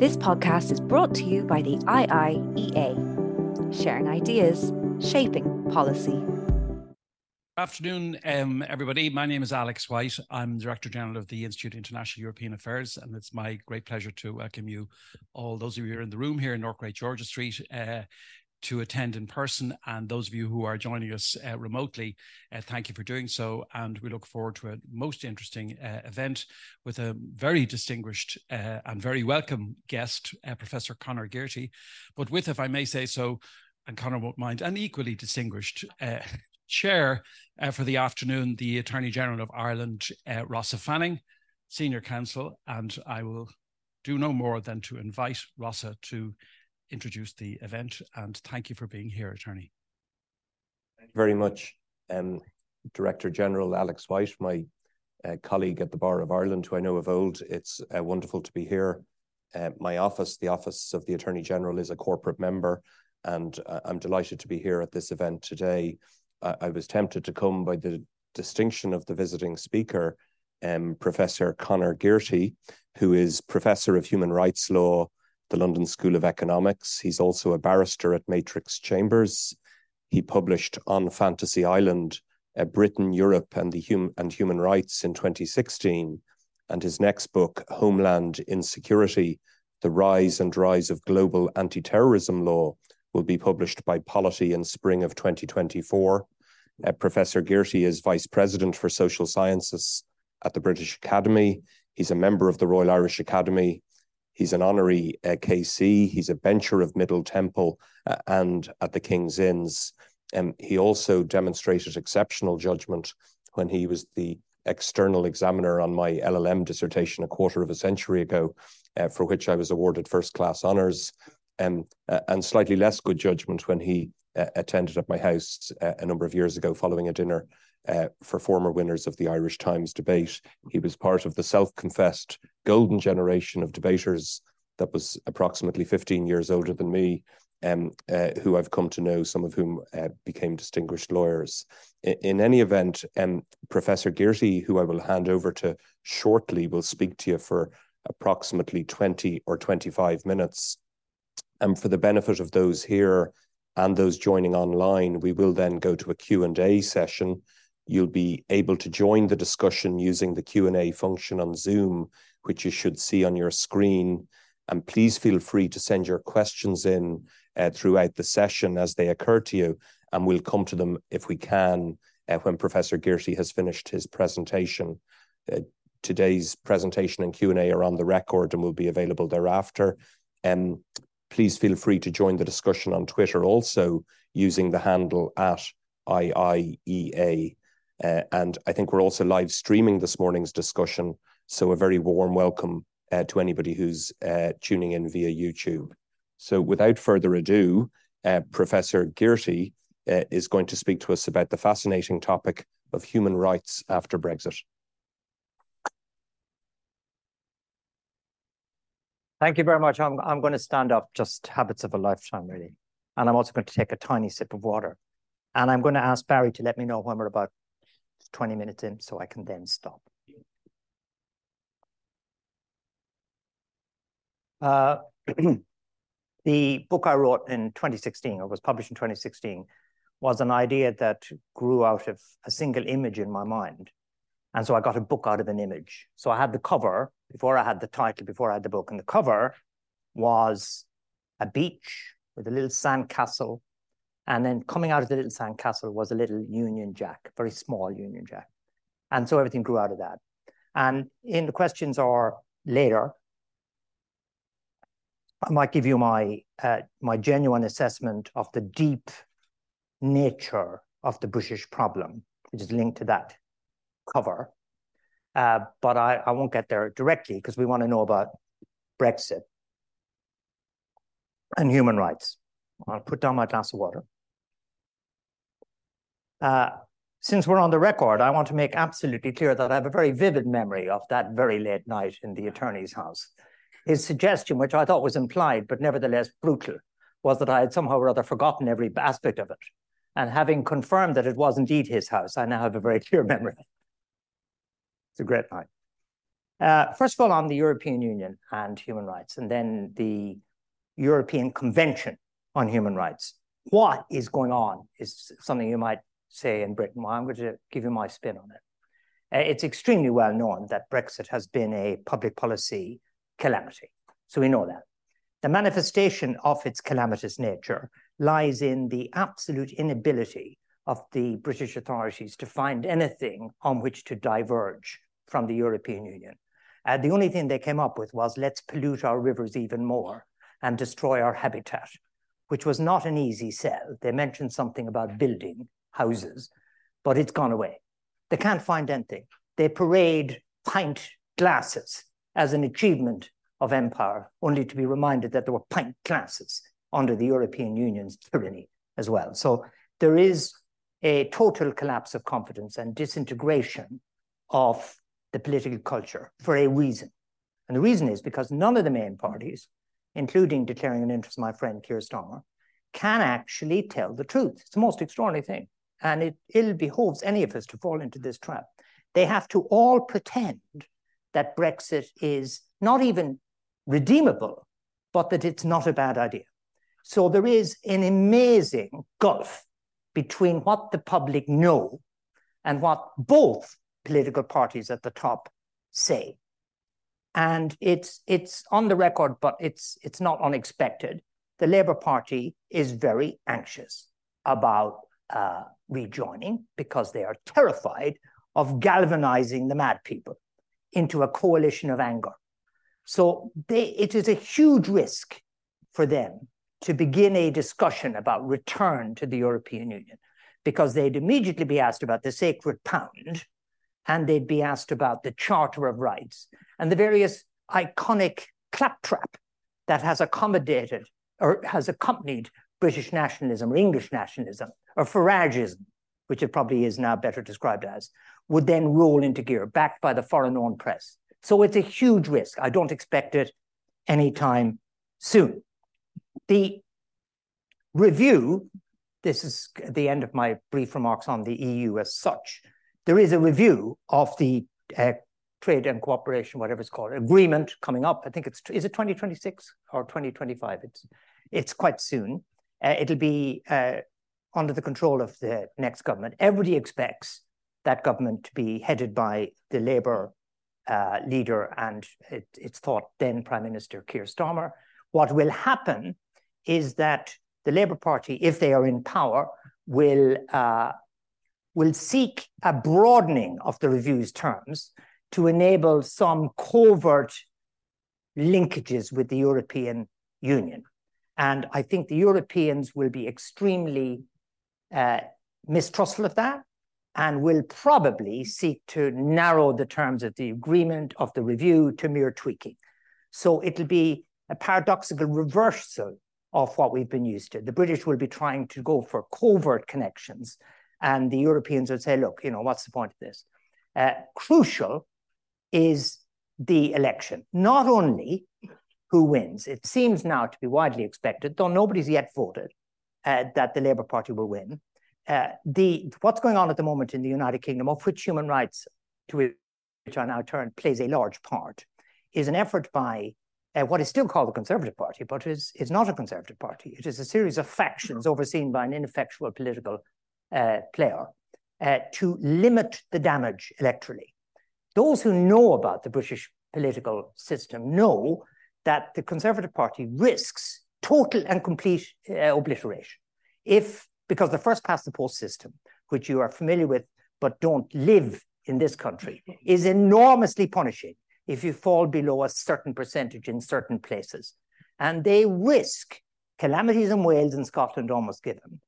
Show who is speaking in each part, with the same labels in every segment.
Speaker 1: This podcast is brought to you by the IIEA, sharing ideas, shaping policy.
Speaker 2: Afternoon, um, everybody. My name is Alex White. I'm Director General of the Institute of International European Affairs, and it's my great pleasure to welcome you, all those of you who are in the room here in North Great George's Street, uh, to attend in person. And those of you who are joining us uh, remotely, uh, thank you for doing so. And we look forward to a most interesting uh, event with a very distinguished uh, and very welcome guest, uh, Professor Conor Gearty. But with, if I may say so, and Conor won't mind, an equally distinguished uh, chair for the afternoon, the Attorney General of Ireland, Rossa Fanning, Senior Counsel. And I will do no more than to invite Rossa to introduce the event. And thank you for being here, Attorney.
Speaker 3: Thank you very much, um, Director General Alex White, my uh, colleague at the Bar of Ireland, who I know of old. It's uh, wonderful to be here. Uh, my office, the Office of the Attorney General, is a corporate member, and uh, I'm delighted to be here at this event today. I was tempted to come by the distinction of the visiting speaker, um, Professor Conor Gearty, who is Professor of Human Rights Law the London School of Economics. He's also a barrister at Matrix Chambers. He published on Fantasy Island, Britain, Europe, and the hum- and Human Rights in 2016, and his next book, Homeland Insecurity: The Rise and Rise of Global Anti-Terrorism Law, will be published by Polity in spring of 2024. Uh, Professor Gearty is Vice President for Social Sciences at the British Academy. He's a member of the Royal Irish Academy He's an honorary uh, KC. He's a bencher of Middle Temple uh, and at the King's Inns. Um, he also demonstrated exceptional judgment when he was the external examiner on my LLM dissertation a quarter of a century ago, uh, for which I was awarded first class honours, um, uh, and slightly less good judgment when he uh, attended at my house uh, a number of years ago following a dinner uh, for former winners of the Irish Times debate. He was part of the self confessed golden generation of debaters that was approximately 15 years older than me. Um, uh, who I've come to know, some of whom uh, became distinguished lawyers. In, in any event, um, Professor Gearty, who I will hand over to shortly, will speak to you for approximately 20 or 25 minutes. And for the benefit of those here and those joining online, we will then go to a Q&A session You'll be able to join the discussion using the Q&A function on Zoom, which you should see on your screen. And please feel free to send your questions in uh, throughout the session as they occur to you, and we'll come to them if we can uh, when Professor Gearty has finished his presentation. Uh, today's presentation and Q&A are on the record and will be available thereafter. Um, please feel free to join the discussion on Twitter also using the handle at IIEA. Uh, and I think we're also live streaming this morning's discussion. So a very warm welcome uh, to anybody who's uh, tuning in via YouTube. So without further ado, uh, Professor Gearty uh, is going to speak to us about the fascinating topic of human rights after Brexit.
Speaker 4: Thank you very much. I'm, I'm going to stand up, just habits of a lifetime, really. And I'm also going to take a tiny sip of water. And I'm going to ask Barry to let me know when we're about 20 minutes in so I can then stop. Uh, the book I wrote in 2016, or was published in 2016, was an idea that grew out of a single image in my mind. And so I got a book out of an image. So I had the cover before I had the title, before I had the book. And the cover was a beach with a little sand castle and then coming out of the little sandcastle was a little Union Jack, very small Union Jack. And so everything grew out of that. And in the questions are later, I might give you my uh, my genuine assessment of the deep nature of the British problem, which is linked to that cover. Uh, but I, I won't get there directly because we want to know about Brexit and human rights. I'll put down my glass of water. Uh, since we're on the record, I want to make absolutely clear that I have a very vivid memory of that very late night in the attorney's house. His suggestion, which I thought was implied but nevertheless brutal, was that I had somehow or other forgotten every aspect of it. And having confirmed that it was indeed his house, I now have a very clear memory. It's a great night. Uh, first of all, on the European Union and human rights, and then the European Convention on Human Rights. What is going on is something you might say in Britain. Well, I'm going to give you my spin on it. Uh, it's extremely well known that Brexit has been a public policy calamity. So we know that. The manifestation of its calamitous nature lies in the absolute inability of the British authorities to find anything on which to diverge from the European Union. Uh, the only thing they came up with was let's pollute our rivers even more and destroy our habitat, which was not an easy sell. They mentioned something about building houses, but it's gone away. They can't find anything. They parade pint glasses as an achievement of empire, only to be reminded that there were pint glasses under the European Union's tyranny as well. So there is a total collapse of confidence and disintegration of the political culture for a reason. And the reason is because none of the main parties, including declaring an interest, my friend Keir Starmer, can actually tell the truth. It's the most extraordinary thing. And it ill behoves any of us to fall into this trap. They have to all pretend that Brexit is not even redeemable, but that it's not a bad idea. So there is an amazing gulf between what the public know and what both political parties at the top say. And it's it's on the record, but it's it's not unexpected. The Labour Party is very anxious about uh, rejoining because they are terrified of galvanizing the mad people into a coalition of anger. So they, it is a huge risk for them to begin a discussion about return to the European Union because they'd immediately be asked about the sacred pound and they'd be asked about the Charter of Rights and the various iconic claptrap that has accommodated or has accompanied British nationalism or English nationalism or Farageism, which it probably is now better described as, would then roll into gear, backed by the foreign owned press. So it's a huge risk. I don't expect it anytime soon. The review, this is the end of my brief remarks on the EU as such. There is a review of the uh, trade and cooperation, whatever it's called, agreement coming up. I think it's is it 2026 or 2025? It's it's quite soon. Uh, it'll be uh, under the control of the next government. Everybody expects that government to be headed by the Labour uh, leader and it, it's thought then Prime Minister Keir Starmer. What will happen is that the Labour Party, if they are in power, will uh, will seek a broadening of the review's terms to enable some covert linkages with the European Union. And I think the Europeans will be extremely uh, mistrustful of that and will probably seek to narrow the terms of the agreement of the review to mere tweaking. So it'll be a paradoxical reversal of what we've been used to. The British will be trying to go for covert connections, and the Europeans would say, look, you know, what's the point of this? Uh, crucial is the election, not only who wins. It seems now to be widely expected, though nobody's yet voted, uh, that the Labour Party will win. Uh, the what's going on at the moment in the United Kingdom, of which human rights, to which I now turn, plays a large part, is an effort by uh, what is still called the Conservative Party, but is, is not a Conservative Party. It is a series of factions overseen by an ineffectual political uh, player uh, to limit the damage electorally. Those who know about the British political system know that the Conservative Party risks total and complete uh, obliteration if, because the first past the post system, which you are familiar with but don't live in this country, is enormously punishing if you fall below a certain percentage in certain places. And they risk calamities in Wales and Scotland almost given,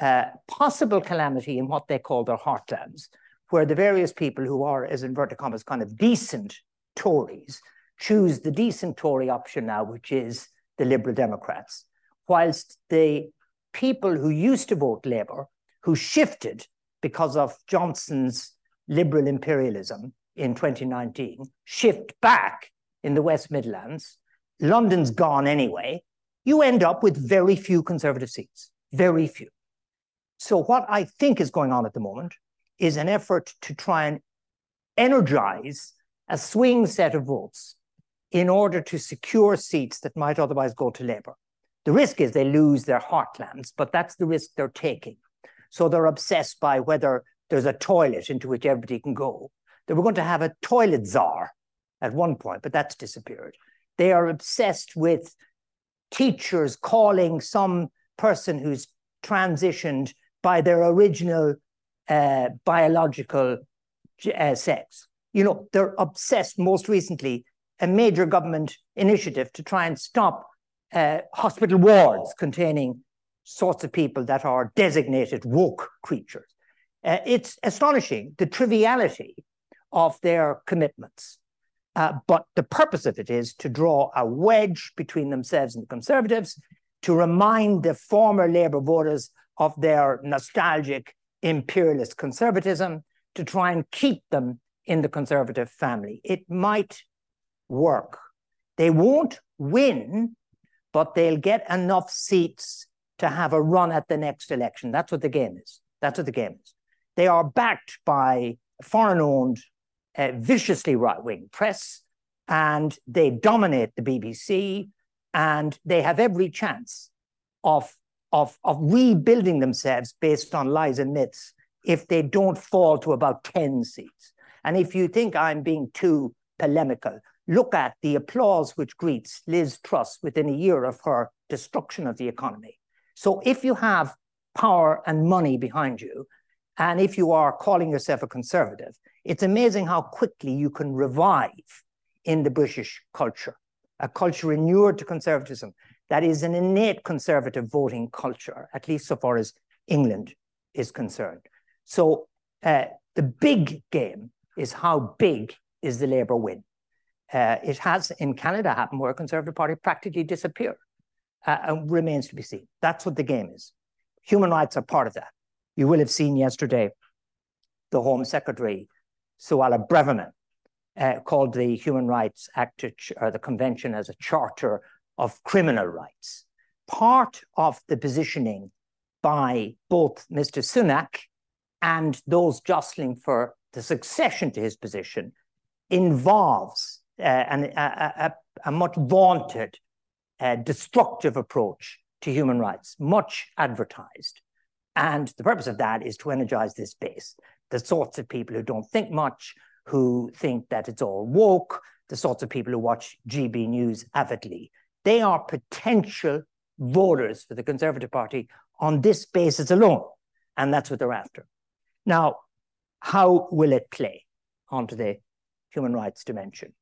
Speaker 4: uh, possible calamity in what they call their heartlands, where the various people who are, as inverted commas, kind of decent Tories choose the decent Tory option now, which is the Liberal Democrats, whilst the people who used to vote Labour, who shifted because of Johnson's liberal imperialism, in 2019 shift back in the West Midlands, London's gone anyway, you end up with very few Conservative seats, very few. So, what I think is going on at the moment is an effort to try and energize a swing set of votes in order to secure seats that might otherwise go to Labour. The risk is they lose their heartlands, but that's the risk they're taking. So they're obsessed by whether there's a toilet into which everybody can go. They were going to have a toilet czar at one point, but that's disappeared. They are obsessed with teachers calling some person who's transitioned by their original uh, biological uh, sex. You know, they're obsessed most recently, a major government initiative to try and stop uh, hospital wards containing sorts of people that are designated woke creatures. Uh, it's astonishing the triviality of their commitments. Uh, but the purpose of it is to draw a wedge between themselves and the Conservatives, to remind the former Labour voters of their nostalgic imperialist conservatism, to try and keep them in the Conservative family. It might work. They won't win, but they'll get enough seats to have a run at the next election. That's what the game is. That's what the game is. They are backed by foreign owned, uh, viciously right wing press, and they dominate the BBC, and they have every chance of, of, of rebuilding themselves based on lies and myths if they don't fall to about 10 seats. And if you think I'm being too polemical, look at the applause which greets Liz Truss within a year of her destruction of the economy. So if you have power and money behind you, and if you are calling yourself a conservative, it's amazing how quickly you can revive in the British culture, a culture inured to conservatism that is an innate conservative voting culture, at least so far as England is concerned. So uh, the big game is how big is the Labour win? Uh, it has in Canada happened where a Conservative Party practically disappeared uh, and remains to be seen. That's what the game is. Human rights are part of that. You will have seen yesterday the Home Secretary, Suella Braverman, uh, called the Human Rights Act or the Convention as a charter of criminal rights. Part of the positioning by both Mr. Sunak and those jostling for the succession to his position involves uh, an, a, a, a, much vaunted uh, destructive approach to human rights, much advertised. And the purpose of that is to energize this base, the sorts of people who don't think much, who think that it's all woke, the sorts of people who watch GB News avidly. They are potential voters for the Conservative Party on this basis alone. And that's what they're after. Now, how will it play onto the human rights dimension?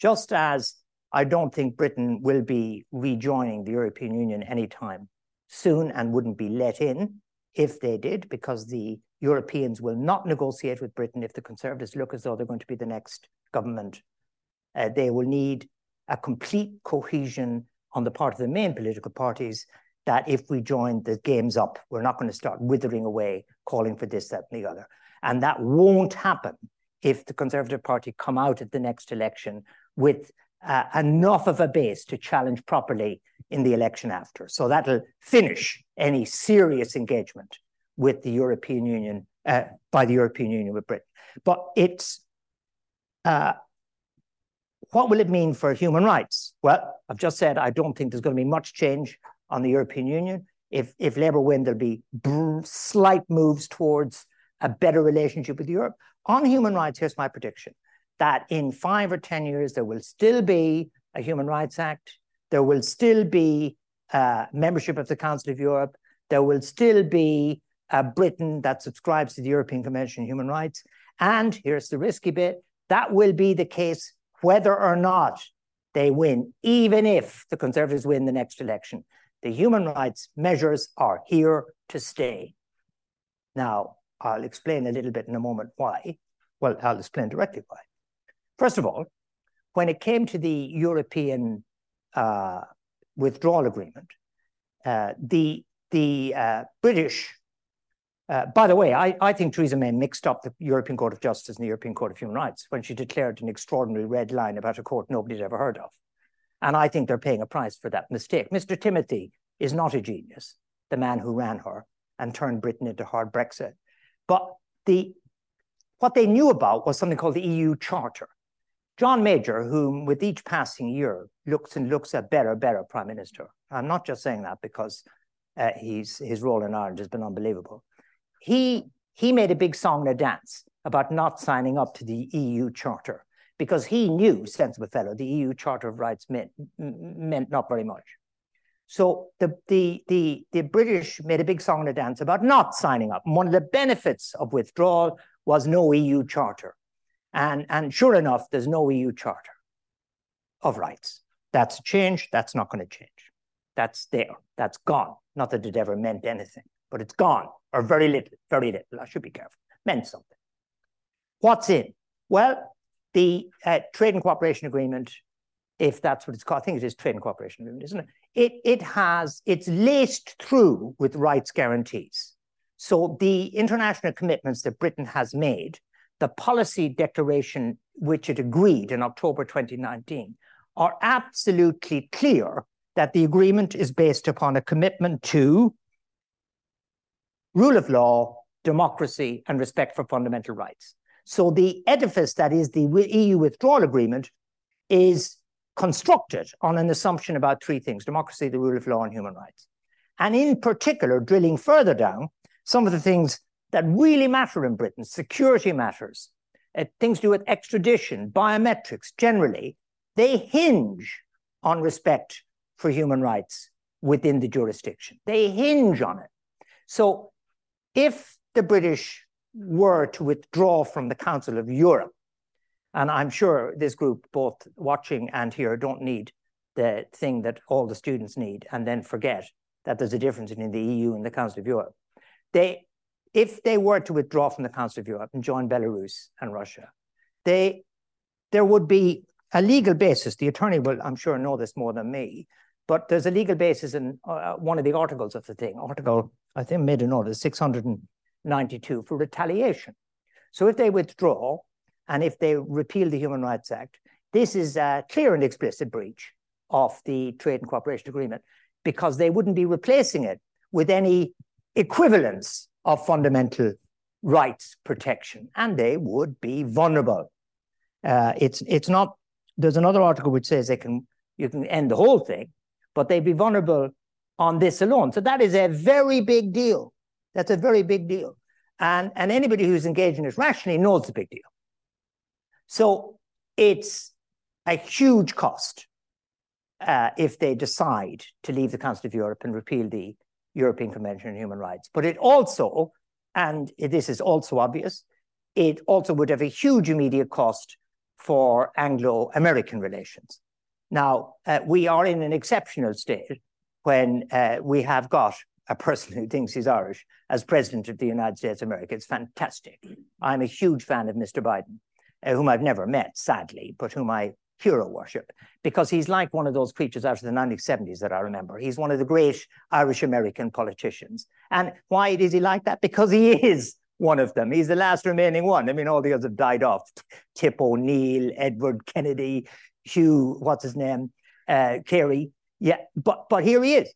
Speaker 4: Just as I don't think Britain will be rejoining the European Union anytime soon and wouldn't be let in if they did, because the Europeans will not negotiate with Britain if the Conservatives look as though they're going to be the next government. Uh, they will need a complete cohesion on the part of the main political parties that if we join, the game's up. We're not going to start withering away, calling for this, that, and the other. And that won't happen if the Conservative Party come out at the next election with uh, enough of a base to challenge properly in the election after. So that'll finish any serious engagement with the European Union, uh, by the European Union with Britain. But it's, uh, what will it mean for human rights? Well, I've just said I don't think there's going to be much change on the European Union. If, if Labour win, there'll be slight moves towards a better relationship with Europe. On human rights, here's my prediction that in five or 10 years, there will still be a Human Rights Act, there will still be uh, membership of the Council of Europe, there will still be a Britain that subscribes to the European Convention on Human Rights. And here's the risky bit that will be the case whether or not they win, even if the Conservatives win the next election. The human rights measures are here to stay. Now, I'll explain a little bit in a moment why. Well, I'll explain directly why. First of all, when it came to the European uh, withdrawal agreement, uh, the, the uh, British, uh, by the way, I, I think Theresa May mixed up the European Court of Justice and the European Court of Human Rights when she declared an extraordinary red line about a court nobody's ever heard of. And I think they're paying a price for that mistake. Mr. Timothy is not a genius, the man who ran her and turned Britain into hard Brexit. But the what they knew about was something called the EU Charter. John Major, whom with each passing year looks and looks a better, better prime minister. I'm not just saying that because uh, he's, his role in Ireland has been unbelievable. He, he made a big song and a dance about not signing up to the EU Charter because he knew, sensible fellow, the EU Charter of Rights meant, meant not very much. So the, the, the, the British made a big song and a dance about not signing up. And one of the benefits of withdrawal was no EU Charter. And, and sure enough, there's no EU Charter of rights. That's a change. That's not going to change. That's there. That's gone. Not that it ever meant anything, but it's gone, or very little, very little. I should be careful. Meant something. What's in? Well, the uh, Trade and Cooperation Agreement, if that's what it's called, I think it is Trade and Cooperation Agreement, isn't it? It, it has, it's laced through with rights guarantees. So the international commitments that Britain has made, the policy declaration which it agreed in October 2019, are absolutely clear that the agreement is based upon a commitment to rule of law, democracy, and respect for fundamental rights. So the edifice that is the EU withdrawal agreement is constructed on an assumption about three things democracy, the rule of law, and human rights. And in particular, drilling further down, some of the things that really matter in Britain security matters, uh, things to do with extradition, biometrics generally, they hinge on respect for human rights within the jurisdiction. They hinge on it. So if the British were to withdraw from the Council of Europe, and I'm sure this group, both watching and here, don't need the thing that all the students need and then forget that there's a difference between the EU and the Council of Europe. They, if they were to withdraw from the Council of Europe and join Belarus and Russia, they, there would be a legal basis. The attorney will, I'm sure, know this more than me, but there's a legal basis in uh, one of the articles of the thing. Article, I think, made a note, is 692 for retaliation. So if they withdraw, and if they repeal the Human Rights Act, this is a clear and explicit breach of the Trade and Cooperation Agreement because they wouldn't be replacing it with any equivalence of fundamental rights protection, and they would be vulnerable. Uh, it's it's not. There's another article which says they can you can end the whole thing, but they'd be vulnerable on this alone. So that is a very big deal. That's a very big deal, and and anybody who's engaged in this rationally knows the big deal. So it's a huge cost uh, if they decide to leave the Council of Europe and repeal the European Convention on Human Rights. But it also, and this is also obvious, it also would have a huge immediate cost for Anglo American relations. Now, uh, we are in an exceptional state when uh, we have got a person who thinks he's Irish as president of the United States of America. It's fantastic. I'm a huge fan of Mr. Biden uh, whom I've never met, sadly, but whom I hero worship, because he's like one of those creatures out of the 1970s that I remember. He's one of the great Irish American politicians. And why is he like that? Because he is one of them. He's the last remaining one. I mean, all the others have died off. Tip O'Neill, Edward Kennedy, Hugh, what's his name, uh, Carey. Yeah, but but here he is.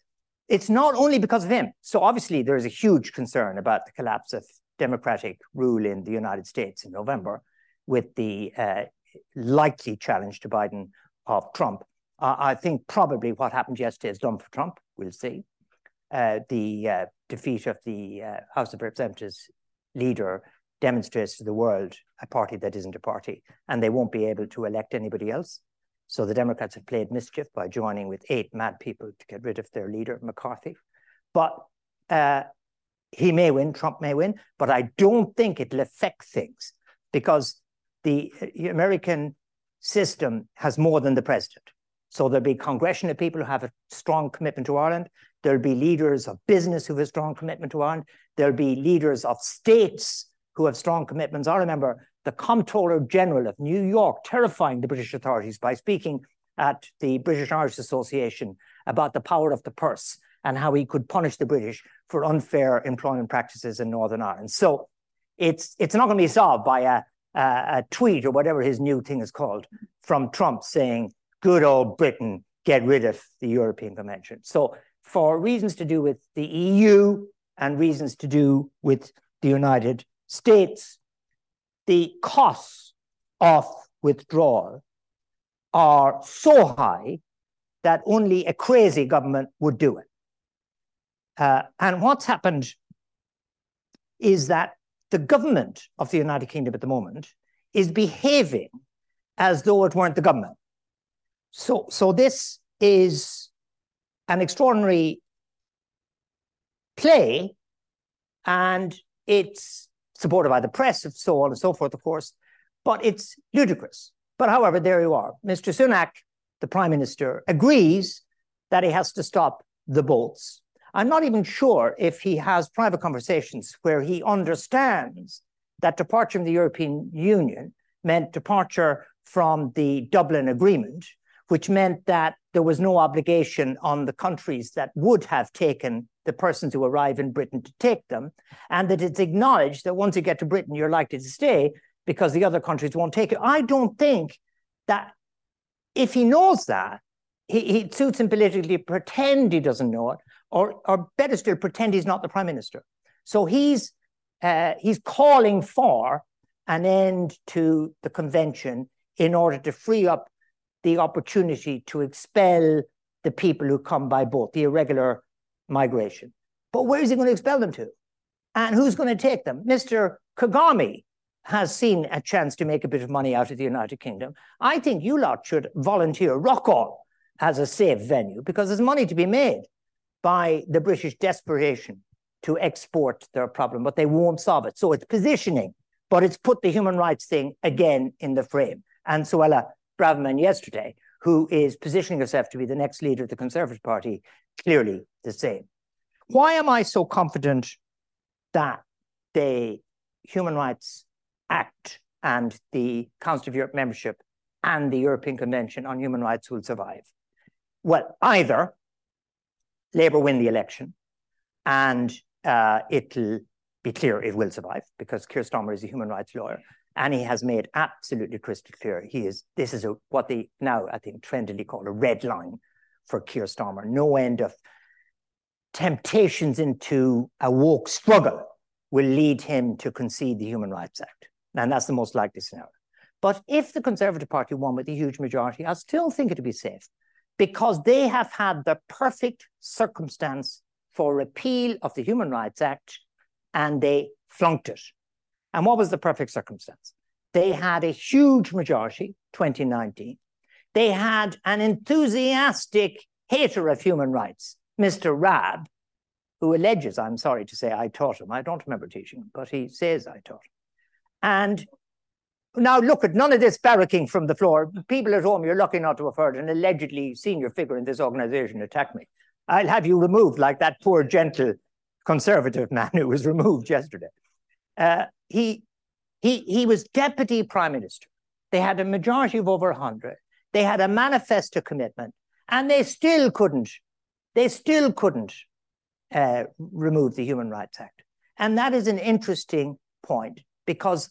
Speaker 4: It's not only because of him. So obviously there is a huge concern about the collapse of democratic rule in the United States in November with the uh, likely challenge to Biden of Trump. Uh, I think probably what happened yesterday is done for Trump. We'll see. Uh, the uh, defeat of the uh, House of Representatives leader demonstrates to the world a party that isn't a party, and they won't be able to elect anybody else. So the Democrats have played mischief by joining with eight mad people to get rid of their leader, McCarthy. But uh, he may win, Trump may win, but I don't think it'll affect things because Uh, the American system has more than the president. So there'll be congressional people who have a strong commitment to Ireland. There'll be leaders of business who have a strong commitment to Ireland. There'll be leaders of states who have strong commitments. I remember the Comptroller General of New York terrifying the British authorities by speaking at the British Irish Association about the power of the purse and how he could punish the British for unfair employment practices in Northern Ireland. So it's it's not going to be solved by a uh, a tweet or whatever his new thing is called from Trump saying, good old Britain, get rid of the European Convention. So, for reasons to do with the EU and reasons to do with the United States, the costs of withdrawal are so high that only a crazy government would do it. Uh, and what's happened is that the government of the United Kingdom at the moment is behaving as though it weren't the government. So, so this is an extraordinary play, and it's supported by the press, and so on and so forth, of course, but it's ludicrous. But however, there you are. Mr. Sunak, the Prime Minister, agrees that he has to stop the boats. I'm not even sure if he has private conversations where he understands that departure from the European Union meant departure from the Dublin Agreement, which meant that there was no obligation on the countries that would have taken the persons who arrive in Britain to take them, and that it's acknowledged that once you get to Britain, you're likely to stay because the other countries won't take it. I don't think that if he knows that, he, he suits him politically to pretend he doesn't know it, or, or better still, pretend he's not the prime minister. So he's uh, he's calling for an end to the convention in order to free up the opportunity to expel the people who come by boat, the irregular migration. But where is he going to expel them to? And who's going to take them? Mr. Kagame has seen a chance to make a bit of money out of the United Kingdom. I think you lot should volunteer Rockall as a safe venue because there's money to be made by the British desperation to export their problem, but they won't solve it. So it's positioning, but it's put the human rights thing again in the frame. And Suella Braverman yesterday, who is positioning herself to be the next leader of the Conservative Party, clearly the same. Why am I so confident that the Human Rights Act and the Council of Europe membership and the European Convention on Human Rights will survive? Well, either Labour win the election and uh, it'll be clear it will survive because Keir Starmer is a human rights lawyer and he has made absolutely crystal clear he is this is a, what they now I think trendily call a red line for Keir Starmer. No end of temptations into a woke struggle will lead him to concede the Human Rights Act. And that's the most likely scenario. But if the Conservative Party won with a huge majority, I still think it would be safe because they have had the perfect circumstance for repeal of the Human Rights Act and they flunked it. And what was the perfect circumstance? They had a huge majority, 2019. They had an enthusiastic hater of human rights, Mr. Raab, who alleges, I'm sorry to say, I taught him. I don't remember teaching him, but he says I taught him. And now look at none of this barracking from the floor. People at home, you're lucky not to have heard an allegedly senior figure in this organization attack me. I'll have you removed like that poor, gentle conservative man who was removed yesterday. Uh, he, he, he was deputy prime minister. They had a majority of over 100. They had a manifesto commitment, and they still couldn't, they still couldn't uh, remove the Human Rights Act. And that is an interesting point because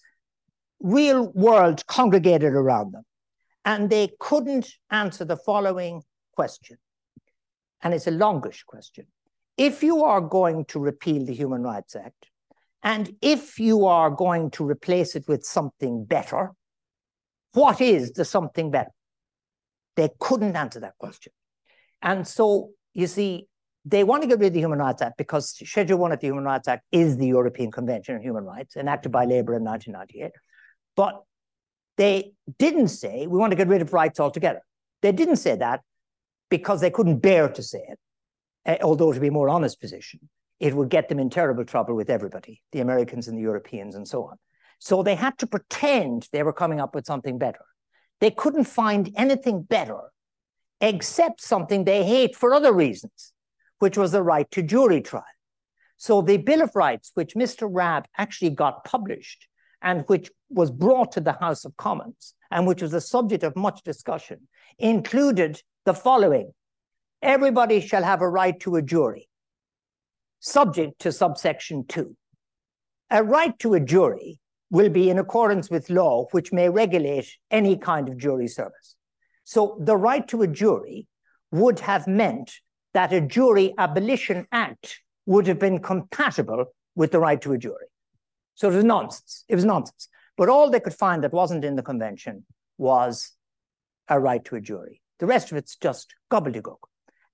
Speaker 4: real world congregated around them. And they couldn't answer the following question. And it's a longish question. If you are going to repeal the Human Rights Act, and if you are going to replace it with something better, what is the something better? They couldn't answer that question. And so, you see, they want to get rid of the Human Rights Act because Schedule 1 of the Human Rights Act is the European Convention on Human Rights, enacted by Labour in 1998. But they didn't say we want to get rid of rights altogether. They didn't say that because they couldn't bear to say it, uh, although to be more honest position, it would get them in terrible trouble with everybody, the Americans and the Europeans and so on. So they had to pretend they were coming up with something better. They couldn't find anything better except something they hate for other reasons, which was the right to jury trial. So the Bill of Rights, which Mr. Raab actually got published, and which was brought to the House of Commons and which was the subject of much discussion, included the following Everybody shall have a right to a jury, subject to subsection 2. A right to a jury will be in accordance with law, which may regulate any kind of jury service. So the right to a jury would have meant that a jury abolition act would have been compatible with the right to a jury. So it was nonsense. It was nonsense. But all they could find that wasn't in the convention was a right to a jury. The rest of it's just gobbledygook.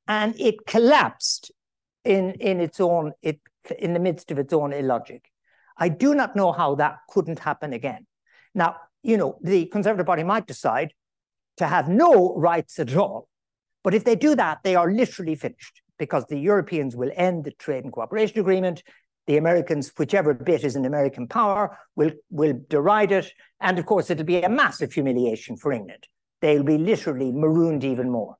Speaker 4: And it collapsed in, in its own, it, in the midst of its own illogic. I do not know how that couldn't happen again. Now, you know, the Conservative Party might decide to have no rights at all. But if they do that, they are literally finished because the Europeans will end the trade and cooperation agreement. The Americans, whichever bit is in American power, will, will deride it. And of course, it'll be a massive humiliation for England. They'll be literally marooned even more.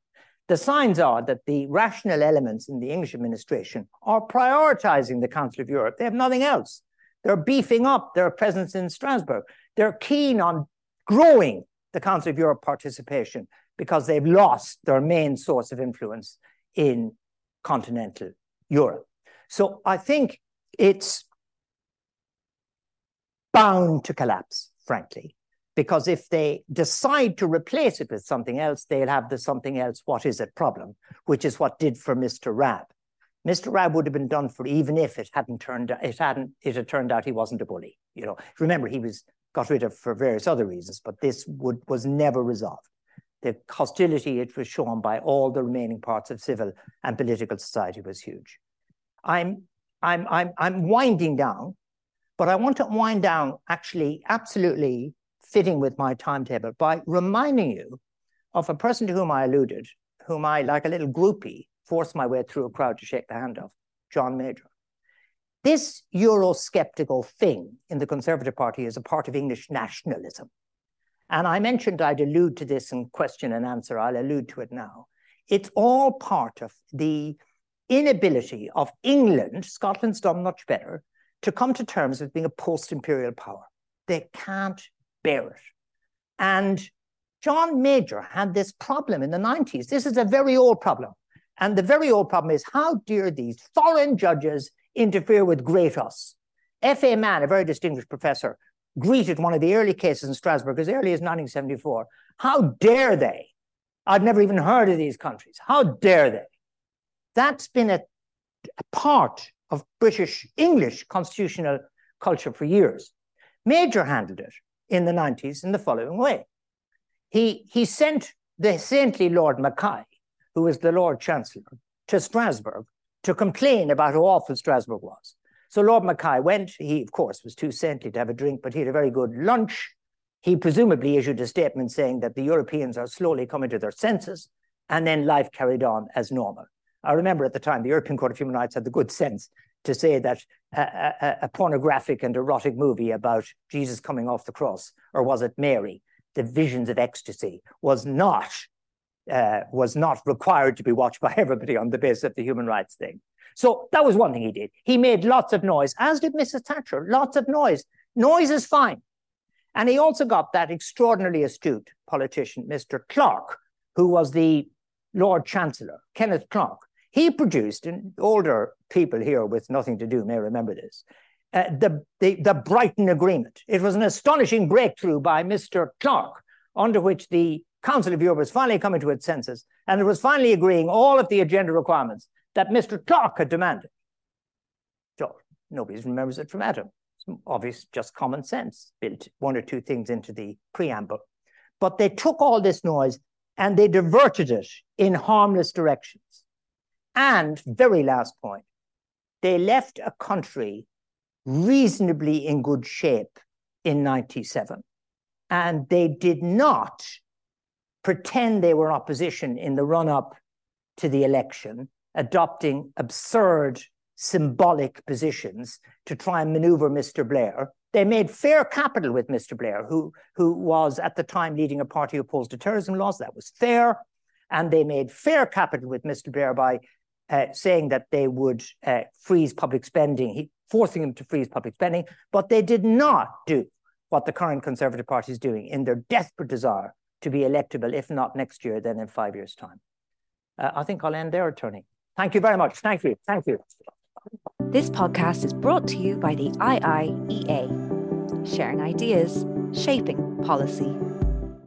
Speaker 4: The signs are that the rational elements in the English administration are prioritizing the Council of Europe. They have nothing else. They're beefing up their presence in Strasbourg. They're keen on growing the Council of Europe participation because they've lost their main source of influence in continental Europe. So I think it's bound to collapse, frankly, because if they decide to replace it with something else, they'll have the something else, what is it problem, which is what did for Mr. Raab. Mr. Raab would have been done for even if it hadn't turned it hadn't it had turned out he wasn't a bully. You know, remember he was got rid of for various other reasons, but this would was never resolved. The hostility it was shown by all the remaining parts of civil and political society was huge. I'm I'm I'm I'm winding down, but I want to wind down actually absolutely fitting with my timetable by reminding you of a person to whom I alluded, whom I, like a little groupie, forced my way through a crowd to shake the hand of, John Major. This Eurosceptical thing in the Conservative Party is a part of English nationalism. And I mentioned I'd allude to this in question and answer. I'll allude to it now. It's all part of the inability of England, Scotland's done much better, to come to terms with being a post imperial power. They can't bear it. And John Major had this problem in the 90s. This is a very old problem. And the very old problem is how dare these foreign judges interfere with great us? F.A. Mann, a very distinguished professor, greeted one of the early cases in Strasbourg as early as 1974. How dare they? I'd never even heard of these countries. How dare they? That's been a, a part of British English constitutional culture for years. Major handled it in the 90s in the following way. He, he sent the saintly Lord Mackay who was the Lord Chancellor, to Strasbourg to complain about how awful Strasbourg was. So Lord Mackay went. He, of course, was too saintly to have a drink, but he had a very good lunch. He presumably issued a statement saying that the Europeans are slowly coming to their senses, and then life carried on as normal. I remember at the time the European Court of Human Rights had the good sense to say that a, a, a pornographic and erotic movie about Jesus coming off the cross, or was it Mary, the visions of ecstasy, was not uh, was not required to be watched by everybody on the basis of the human rights thing. So that was one thing he did. He made lots of noise, as did Mrs. Thatcher, lots of noise. Noise is fine. And he also got that extraordinarily astute politician, Mr. Clarke, who was the Lord Chancellor, Kenneth Clarke. He produced, and older people here with nothing to do may remember this, uh, the, the, the Brighton Agreement. It was an astonishing breakthrough by Mr. Clarke, under which the Council of Europe was finally coming to its senses, and it was finally agreeing all of the agenda requirements that Mr. Clarke had demanded. So nobody remembers it from Adam. It's obvious, just common sense, built one or two things into the preamble. But they took all this noise and they diverted it in harmless directions. And, very last point, they left a country reasonably in good shape in 97. And they did not pretend they were opposition in the run up to the election, adopting absurd symbolic positions to try and maneuver Mr. Blair. They made fair capital with Mr. Blair, who, who was at the time leading a party opposed to terrorism laws. That was fair. And they made fair capital with Mr. Blair by uh, saying that they would uh, freeze public spending, he, forcing them to freeze public spending. But they did not do what the current Conservative Party is doing in their desperate desire to be electable, if not next year, then in five years' time. Uh, I think I'll end there, Tony. Thank you very much. Thank you. Thank you.
Speaker 1: This podcast is brought to you by the IIEA, sharing ideas, shaping policy.